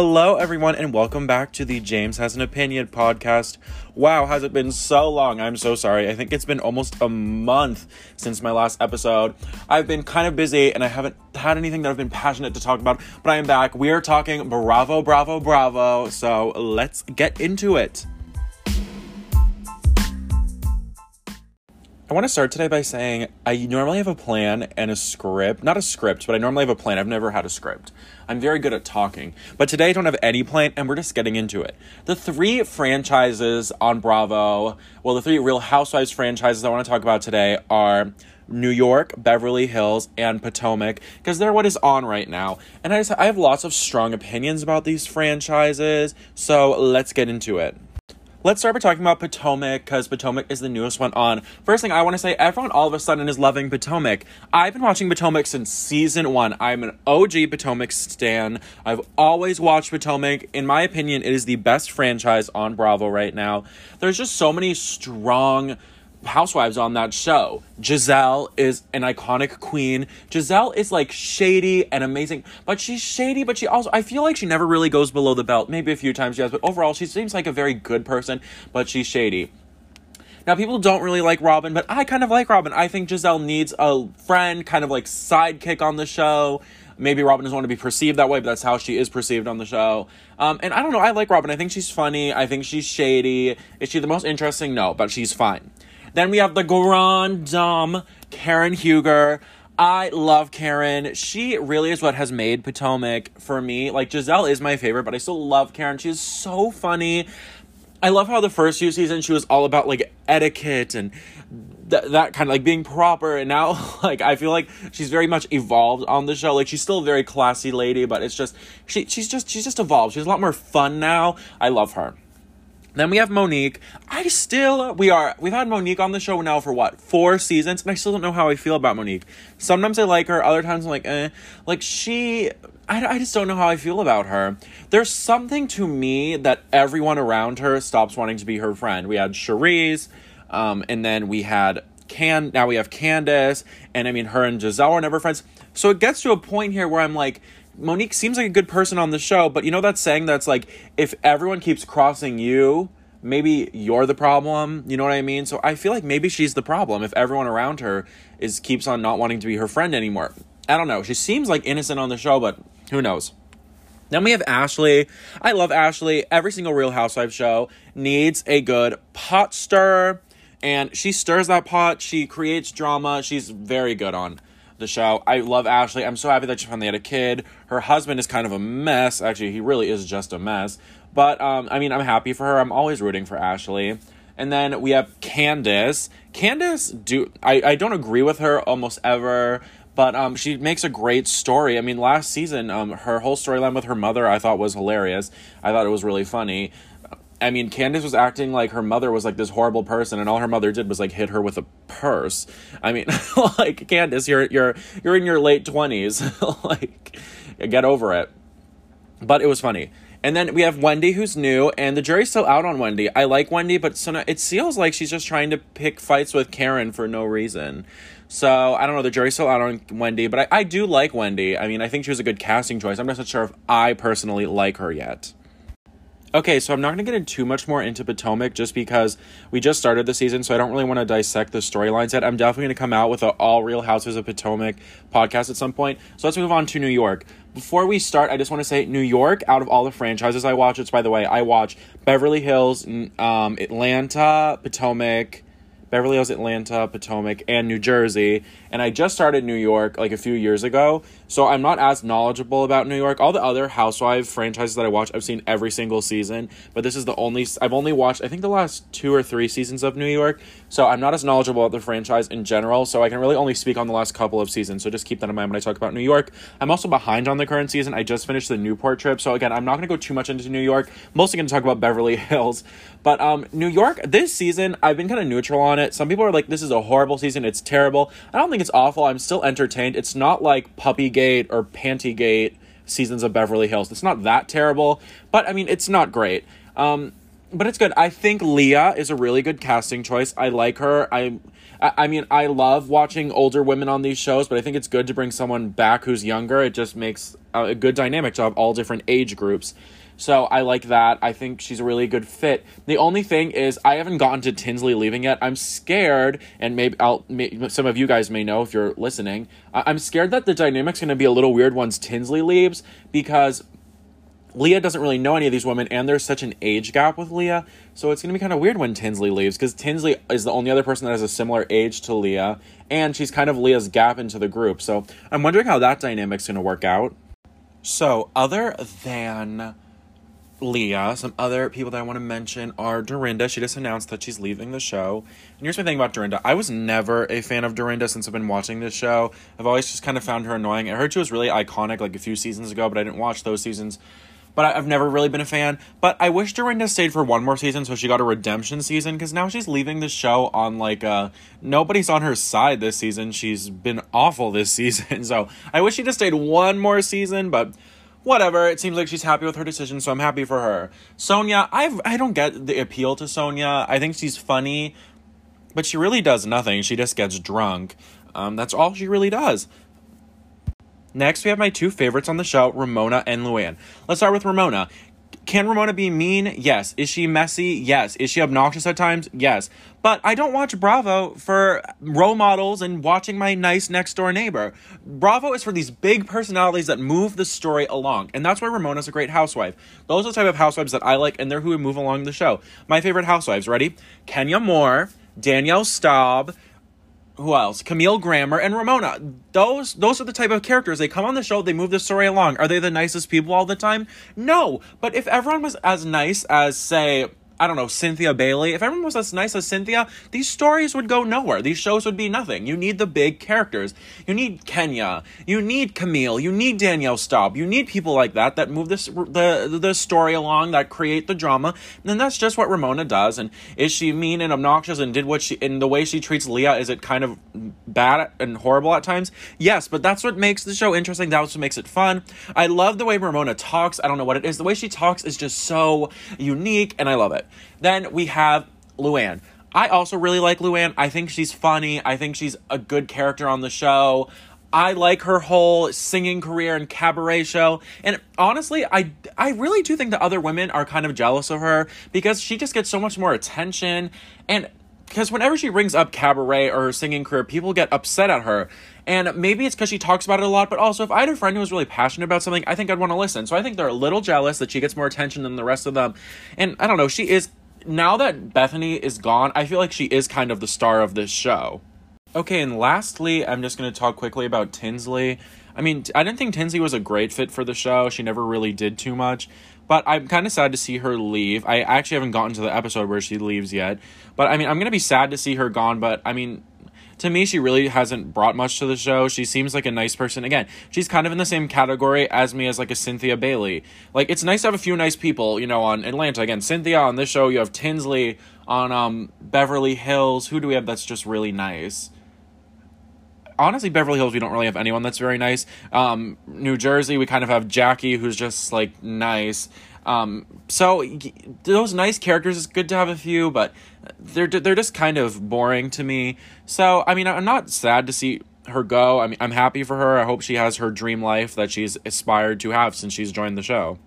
Hello, everyone, and welcome back to the James Has an Opinion podcast. Wow, has it been so long? I'm so sorry. I think it's been almost a month since my last episode. I've been kind of busy and I haven't had anything that I've been passionate to talk about, but I am back. We are talking Bravo, Bravo, Bravo. So let's get into it. I want to start today by saying I normally have a plan and a script. Not a script, but I normally have a plan. I've never had a script. I'm very good at talking. But today I don't have any plan and we're just getting into it. The three franchises on Bravo, well, the three Real Housewives franchises I want to talk about today are New York, Beverly Hills, and Potomac because they're what is on right now. And I, just, I have lots of strong opinions about these franchises. So let's get into it. Let's start by talking about Potomac because Potomac is the newest one on. First thing I want to say, everyone all of a sudden is loving Potomac. I've been watching Potomac since season one. I'm an OG Potomac stan. I've always watched Potomac. In my opinion, it is the best franchise on Bravo right now. There's just so many strong housewives on that show. Gizelle is an iconic queen. Gizelle is like shady and amazing, but she's shady, but she also, I feel like she never really goes below the belt. Maybe a few times she has, but overall, she seems like a very good person, but she's shady. Now, people don't really like Robyn, but I kind of like Robyn. I think Gizelle needs a friend, kind of like sidekick on the show. Maybe Robyn doesn't want to be perceived that way, but that's how she is perceived on the show. Um, and I don't know, I like Robyn. I think she's funny. I think she's shady. Is she the most interesting? No, but she's fine. Then we have the Grand Dame, Karen Huger. I love Karen. She really is what has made Potomac for me. Like Gizelle is my favorite, but I still love Karen. She's so funny. I love how the first few seasons she was all about like etiquette and th- that kind of like being proper and now like I feel like she's very much evolved on the show. Like she's still a very classy lady, but it's just she she's just she's just evolved. She's a lot more fun now. I love her. Then we have Monique. I still we are we've had Monique on the show now for what four seasons, and I still don't know how I feel about Monique. Sometimes I like her, other times I'm like, eh. Like she, I, I just don't know how I feel about her. There's something to me that everyone around her stops wanting to be her friend. We had Charrisse, um, and then we had Can. Now we have Candace, and I mean her and Gizelle are never friends. So it gets to a point here where I'm like, Monique seems like a good person on the show, but you know that saying that's like if everyone keeps crossing you, maybe you're the problem. You know what I mean? So I feel like maybe she's the problem if everyone around her is keeps on not wanting to be her friend anymore. I don't know. She seems like innocent on the show, but who knows? Then we have Ashley. I love Ashley. Every single Real Housewives show needs a good pot stir, and she stirs that pot. She creates drama. She's very good on the show. I love Ashley. I'm so happy that she finally had a kid. Her husband is kind of a mess. Actually, he really is just a mess. But um, I mean, I'm happy for her. I'm always rooting for Ashley. And then we have Candace. Candace, do I, I don't agree with her almost ever, but um, she makes a great story. I mean, last season, um, her whole storyline with her mother I thought was hilarious. I thought it was really funny. I mean, Candace was acting like her mother was like this horrible person, and all her mother did was like hit her with a purse. I mean, like Candace, you're you're you're in your late twenties, like get over it. But it was funny. And then we have Wendy, who's new, and the jury's still out on Wendy. I like Wendy, but it feels like she's just trying to pick fights with Karen for no reason. So I don't know. The jury's still out on Wendy, but I, I do like Wendy. I mean, I think she was a good casting choice. I'm just not sure if I personally like her yet. Okay, so I'm not going to get into too much more into Potomac just because we just started the season, so I don't really want to dissect the storylines yet. I'm definitely going to come out with an all Real Houses of Potomac podcast at some point. So let's move on to New York. Before we start, I just want to say New York, out of all the franchises I watch, it's by the way, I watch Beverly Hills, um, Atlanta, Potomac, Beverly Hills, Atlanta, Potomac, and New Jersey. And I just started New York like a few years ago. So I'm not as knowledgeable about New York. All the other Housewife franchises that I watch, I've seen every single season. But this is the only, I've only watched, I think, the last two or three seasons of New York. So I'm not as knowledgeable about the franchise in general. So I can really only speak on the last couple of seasons. So just keep that in mind when I talk about New York. I'm also behind on the current season. I just finished the Newport trip. So again, I'm not going to go too much into New York. Mostly going to talk about Beverly Hills. But um, New York, this season, I've been kind of neutral on it. Some people are like, this is a horrible season. It's terrible. I don't think it's awful. I'm still entertained. It's not like Puppygate or Pantygate seasons of Beverly Hills. It's not that terrible, but I mean, it's not great. Um, but it's good. I think Leah is a really good casting choice. I like her. I, I mean, I love watching older women on these shows, but I think it's good to bring someone back who's younger. It just makes a good dynamic to have all different age groups. So I like that. I think she's a really good fit. The only thing is, I haven't gotten to Tinsley leaving yet. I'm scared, and maybe I'll. May, some of you guys may know if you're listening. I'm scared that the dynamic's going to be a little weird once Tinsley leaves because Leah doesn't really know any of these women, and there's such an age gap with Leah. So it's going to be kind of weird when Tinsley leaves because Tinsley is the only other person that has a similar age to Leah, and she's kind of Leah's gap into the group. So I'm wondering how that dynamic's going to work out. So, other than Leah. Some other people that I want to mention are Dorinda. She just announced that she's leaving the show. And here's my thing about Dorinda. I was never a fan of Dorinda since I've been watching this show. I've always just kind of found her annoying. I heard she was really iconic like a few seasons ago, but I didn't watch those seasons. But I've never really been a fan. But I wish Dorinda stayed for one more season so she got a redemption season because now she's leaving the show on like uh nobody's on her side this season. She's been awful this season. So I wish she just stayed one more season, but whatever. It seems like she's happy with her decision, so I'm happy for her. Sonja, I I don't get the appeal to Sonja. I think she's funny, but she really does nothing. She just gets drunk. Um, that's all she really does. Next, we have my two favorites on the show, Ramona and Luann. Let's start with Ramona. Can Ramona be mean? Yes. Is she messy? Yes. Is she obnoxious at times? Yes. But I don't watch Bravo for role models and watching my nice next door neighbor. Bravo is for these big personalities that move the story along. And that's why Ramona's a great housewife. Those are the type of housewives that I like, and they're who move along the show. My favorite housewives, ready? Kenya Moore, Danielle Staub, who else? Camille Grammer and Ramona. Those those are the type of characters. They come on the show, they move the story along. Are they the nicest people all the time? No. But if everyone was as nice as say I don't know, Cynthia Bailey. If everyone was as nice as Cynthia, these stories would go nowhere. These shows would be nothing. You need the big characters. You need Kenya. You need Camille. You need Danielle Staub. You need people like that that move this the the story along, that create the drama. And that's just what Ramona does. And is she mean and obnoxious and did what she in the way she treats Leah? Is it kind of bad and horrible at times? Yes, but that's what makes the show interesting. That's what makes it fun. I love the way Ramona talks. I don't know what it is. The way she talks is just so unique, and I love it. Then we have Luann. I also really like Luann. I think she's funny. I think she's a good character on the show. I like her whole singing career and cabaret show. And honestly, I I really do think the other women are kind of jealous of her because she just gets so much more attention and because whenever she brings up cabaret or her singing career, people get upset at her. And maybe it's because she talks about it a lot, but also if I had a friend who was really passionate about something, I think I'd want to listen. So I think they're a little jealous that she gets more attention than the rest of them. And I don't know, she is now that Bethenny is gone, I feel like she is kind of the star of this show. Okay, and lastly, I'm just going to talk quickly about Tinsley. I mean, I didn't think Tinsley was a great fit for the show. She never really did too much. But I'm kind of sad to see her leave. I actually haven't gotten to the episode where she leaves yet. But I mean, I'm going to be sad to see her gone. But I mean, to me, she really hasn't brought much to the show. She seems like a nice person. Again, she's kind of in the same category as me as like a Cynthia Bailey. Like it's nice to have a few nice people, you know, on Atlanta. Again, Cynthia on this show. You have Tinsley on um Beverly Hills. Who do we have that's just really nice? Honestly Beverly Hills we don't really have anyone that's very nice. Um, New Jersey we kind of have Jackie who's just like nice. Um, so those nice characters it's good to have a few, but they're they're just kind of boring to me. So I mean, I'm not sad to see her go. I mean, I'm happy for her. I hope she has her dream life that she's aspired to have since she's joined the show.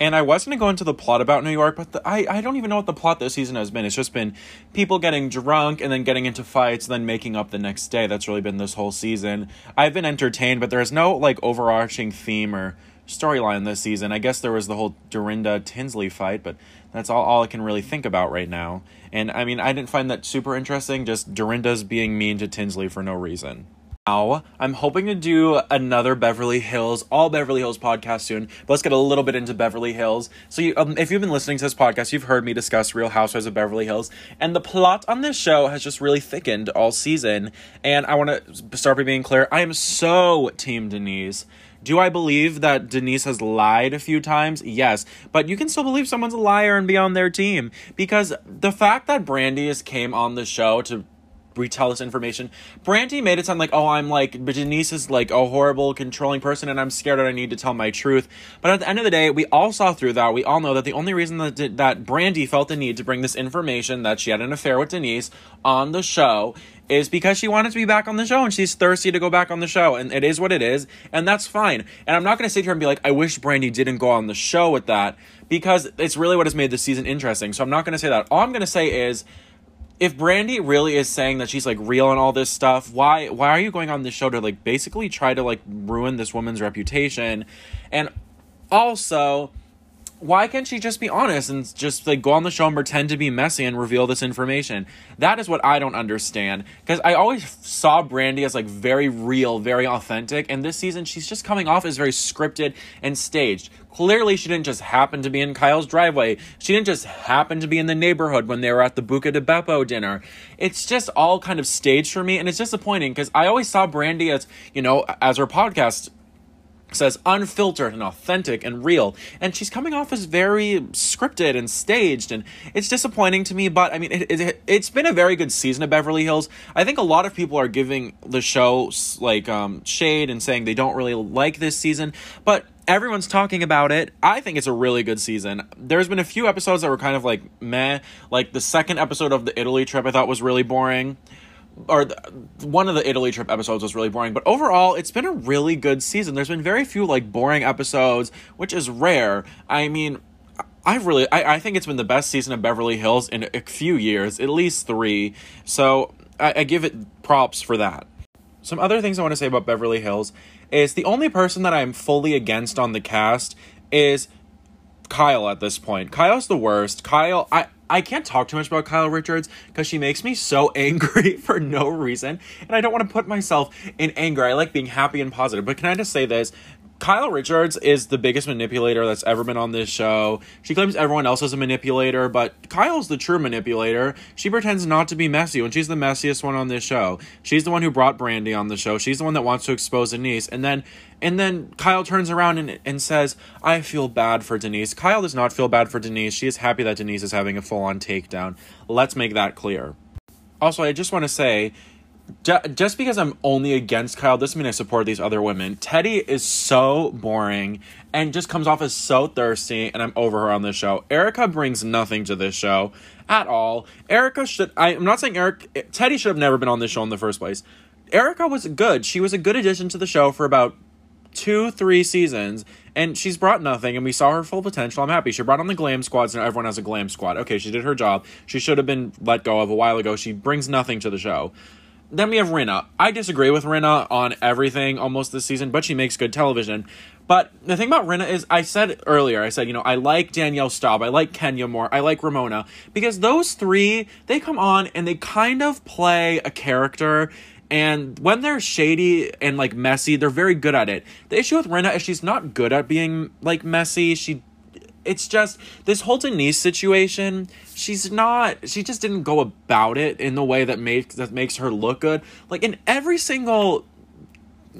And I was going to go into the plot about New York, but the, I, I don't even know what the plot this season has been. It's just been people getting drunk and then getting into fights, then making up the next day. That's really been this whole season. I've been entertained, but there's no like overarching theme or storyline this season. I guess there was the whole Dorinda Tinsley fight, but that's all, all I can really think about right now. And I mean, I didn't find that super interesting, just Dorinda's being mean to Tinsley for no reason. Now, I'm hoping to do another Beverly Hills, all Beverly Hills podcast soon. But let's get a little bit into Beverly Hills. So, you, um, if you've been listening to this podcast, you've heard me discuss Real Housewives of Beverly Hills, and the plot on this show has just really thickened all season. And I want to start by being clear: I am so Team Denise. Do I believe that Denise has lied a few times? Yes. But you can still believe someone's a liar and be on their team. Because the fact that Brandi came on the show to retell this information. Brandi made it sound like, oh, I'm like, but Denise is like a horrible, controlling person, and I'm scared that I need to tell my truth. But at the end of the day, we all saw through that. We all know that the only reason that that Brandi felt the need to bring this information that she had an affair with Denise on the show is because she wanted to be back on the show and she's thirsty to go back on the show and it is what it is and that's fine and i'm not going to sit here and be like i wish brandy didn't go on the show with that because it's really what has made the season interesting so i'm not going to say that all i'm going to say is if brandy really is saying that she's like real and all this stuff why why are you going on this show to like basically try to like ruin this woman's reputation? And also why can't she just be honest and just like go on the show and pretend to be messy and reveal this information? That is what I don't understand. Because I always saw Brandi as like very real, very authentic, and this season she's just coming off as very scripted and staged. Clearly, she didn't just happen to be in Kyle's driveway. She didn't just happen to be in the neighborhood when they were at the Buca di Beppo dinner. It's just all kind of staged for me, and it's disappointing because I always saw Brandi as, you know, as her podcast says unfiltered and authentic and real and she's coming off as very scripted and staged and it's disappointing to me but i mean it, it, it's been a very good season of beverly hills i think a lot of people are giving the show like um, shade and saying they don't really like this season but everyone's talking about it. I think it's a really good season. There's been a few episodes that were kind of like meh. Like the second episode of the Italy trip, I thought was really boring or the, one of the Italy trip episodes was really boring, but overall, it's been a really good season. There's been very few like boring episodes, which is rare. I mean, I really, I, I think it's been the best season of Beverly Hills in a few years, at least three. So I, I give it props for that. Some other things I want to say about Beverly Hills is the only person that I'm fully against on the cast is Kyle at this point. Kyle's the worst. Kyle, I I can't talk too much about Kyle Richards because she makes me so angry for no reason. And I don't want to put myself in anger. I like being happy and positive. But can I just say this? Kyle Richards is the biggest manipulator that's ever been on this show. She claims everyone else is a manipulator, but Kyle's the true manipulator. She pretends not to be messy when she's the messiest one on this show. She's the one who brought Brandi on the show. She's the one that wants to expose Denise. And then and then Kyle turns around and, and says, I feel bad for Denise. Kyle does not feel bad for Denise. She is happy that Denise is having a full on takedown. Let's make that clear. Also, I just want to say just because I'm only against Kyle doesn't mean I support these other women. Teddi is so boring and just comes off as so thirsty, and I'm over her on this show. Erika brings nothing to this show at all. Erika should. I, I'm not saying Eric. Teddi should have never been on this show in the first place. Erika was good. She was a good addition to the show for about two, three seasons, and she's brought nothing, and we saw her full potential. I'm happy. She brought on the glam squads, and everyone has a glam squad. Okay, she did her job. She should have been let go of a while ago. She brings nothing to the show. Then we have Rinna. I disagree with Rinna on everything almost this season, but she makes good television. But the thing about Rinna is, I said earlier, I said, you know, I like Danielle Staub, I like Kenya Moore, I like Ramona, because those three, they come on and they kind of play a character. And when they're shady and like messy, they're very good at it. The issue with Rinna is she's not good at being like messy. She it's just this whole Denise situation. She's not. She just didn't go about it in the way that makes that makes her look good. Like in every single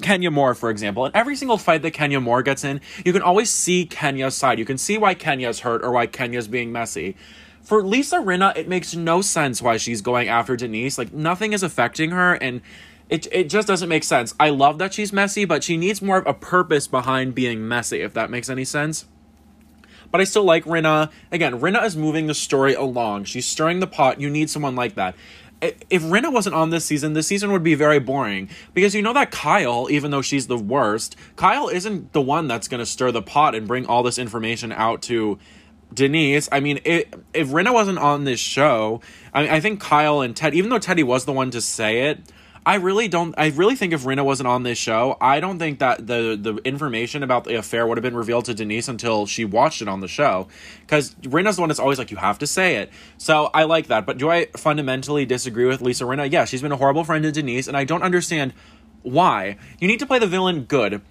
Kenya Moore, for example, in every single fight that Kenya Moore gets in, you can always see Kenya's side. You can see why Kenya's hurt or why Kenya's being messy. For Lisa Rinna, it makes no sense why she's going after Denise. Like nothing is affecting her, and it it just doesn't make sense. I love that she's messy, but she needs more of a purpose behind being messy. If that makes any sense but I still like Rinna. Again, Rinna is moving the story along. She's stirring the pot. You need someone like that. If Rinna wasn't on this season, this season would be very boring because you know that Kyle, even though she's the worst, Kyle isn't the one that's going to stir the pot and bring all this information out to Denise. I mean, it, if Rinna wasn't on this show, I, I think Kyle and Ted, even though Teddi was the one to say it, I really don't. I really think if Rinna wasn't on this show, I don't think that the the information about the affair would have been revealed to Denise until she watched it on the show. Because Rinna's the one that's always like, you have to say it. So I like that. But do I fundamentally disagree with Lisa Rinna? Yeah, she's been a horrible friend to Denise, and I don't understand why. You need to play the villain good.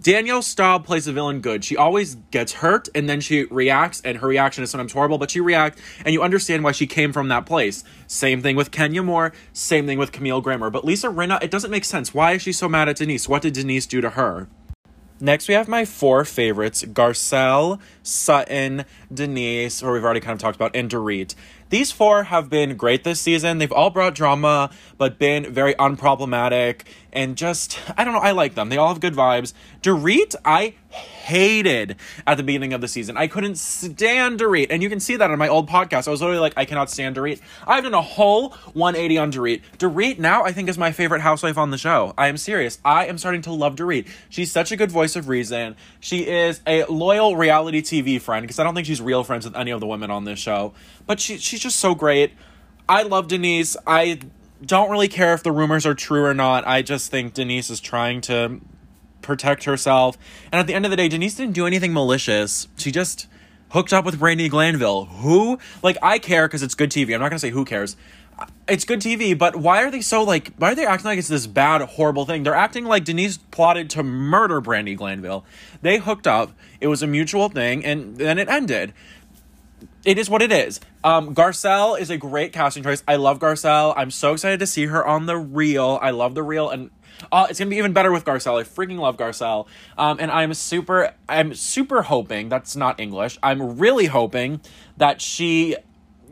Danielle Staub plays the villain good. She always gets hurt and then she reacts, and her reaction is sometimes horrible, but she reacts, and you understand why she came from that place. Same thing with Kenya Moore, same thing with Camille Grammer. But Lisa Rinna, it doesn't make sense. Why is she so mad at Denise? What did Denise do to her? Next, we have my four favorites Garcelle, Sutton, Denise, or we've already kind of talked about, and Dorit. These four have been great this season. They've all brought drama, but been very unproblematic and just, I don't know, I like them. They all have good vibes. Dorit, I hated at the beginning of the season. I couldn't stand Dorit. And you can see that on my old podcast. I was literally like, I cannot stand Dorit. I've done a whole 180 on Dorit. Dorit now, I think, is my favorite housewife on the show. I am serious. I am starting to love Dorit. She's such a good voice of reason. She is a loyal reality TV friend because I don't think she's real friends with any of the women on this show. But she, she's just so great. I love Denise. I don't really care if the rumors are true or not. I just think Denise is trying to protect herself. And at the end of the day, Denise didn't do anything malicious. She just hooked up with Brandi Glanville. Who? Like, I care because it's good TV. I'm not to say who cares. It's good TV, but why are they so like? Why are they acting like it's this bad, horrible thing? They're acting like Denise plotted to murder Brandi Glanville. They hooked up. It was a mutual thing, and then it ended it is what it is. Um, Garcelle is a great casting choice. I love Garcelle. I'm so excited to see her on the Real. I love the Real, and uh, it's gonna be even better with Garcelle. I freaking love Garcelle. Um, and I'm super, I'm super hoping that's not English. I'm really hoping that she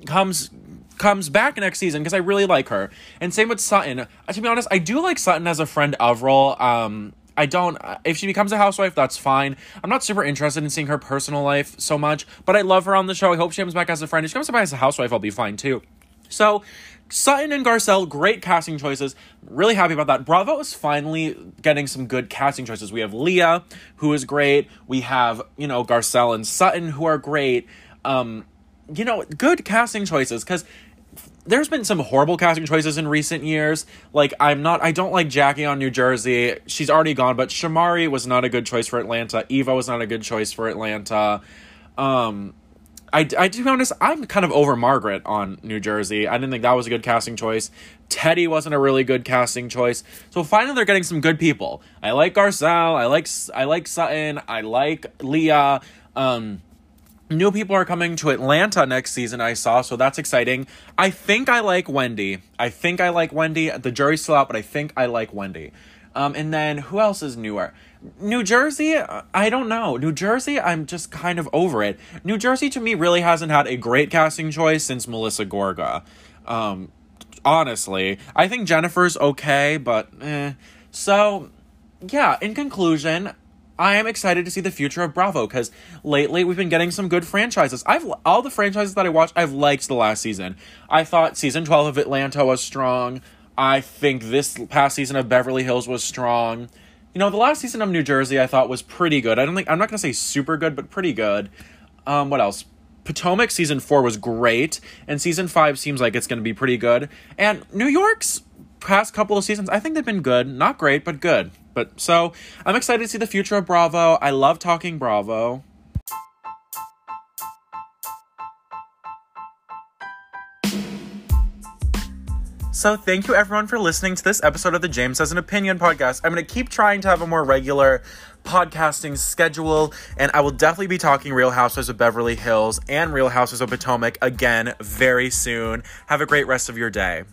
comes comes back next season because I really like her. And same with Sutton. Uh, to be honest, I do like Sutton as a friend of. Um, I don't. If she becomes a housewife, that's fine. I'm not super interested in seeing her personal life so much, but I love her on the show. I hope she comes back as a friend. If she comes back as a housewife, I'll be fine too. So, Sutton and Garcelle, great casting choices. Really happy about that. Bravo is finally getting some good casting choices. We have Leah, who is great. We have, you know, Garcelle and Sutton, who are great. Um, you know, good casting choices because there's been some horrible casting choices in recent years. Like I'm not I don't like Jackie on New Jersey. She's already gone, but Shamari was not a good choice for Atlanta. Eva was not a good choice for Atlanta. Um I, I to be honest, I'm kind of over Margaret on New Jersey. I didn't think that was a good casting choice. Teddi wasn't a really good casting choice. So finally, they're getting some good people. I like Garcelle. I like I like Sutton. I like Leah. Um, New people are coming to Atlanta next season, I saw, so that's exciting. I think I like Wendy. I think I like Wendy. The jury's still out, but I think I like Wendy. Um, and then who else is newer? New Jersey, I don't know. New Jersey, I'm just kind of over it. New Jersey to me really hasn't had a great casting choice since Melissa Gorga. Um, honestly, I think Jennifer's okay, but eh. So, yeah, in conclusion, I am excited to see the future of Bravo because lately we've been getting some good franchises. I've all the franchises that I watched, I've liked the last season. I thought season twelve of Atlanta was strong. I think this past season of Beverly Hills was strong. You know, the last season of New Jersey I thought was pretty good. I don't think I'm not gonna say super good, but pretty good. Um, what else? Potomac season four was great, and season five seems like it's gonna be pretty good. And New York's past couple of seasons, I think they've been good. Not great, but good. But so I'm excited to see the future of Bravo. I love talking Bravo. So, thank you everyone for listening to this episode of the James Has an Opinion podcast. I'm going to keep trying to have a more regular podcasting schedule, and I will definitely be talking Real Housewives of Beverly Hills and Real Housewives of Potomac again very soon. Have a great rest of your day.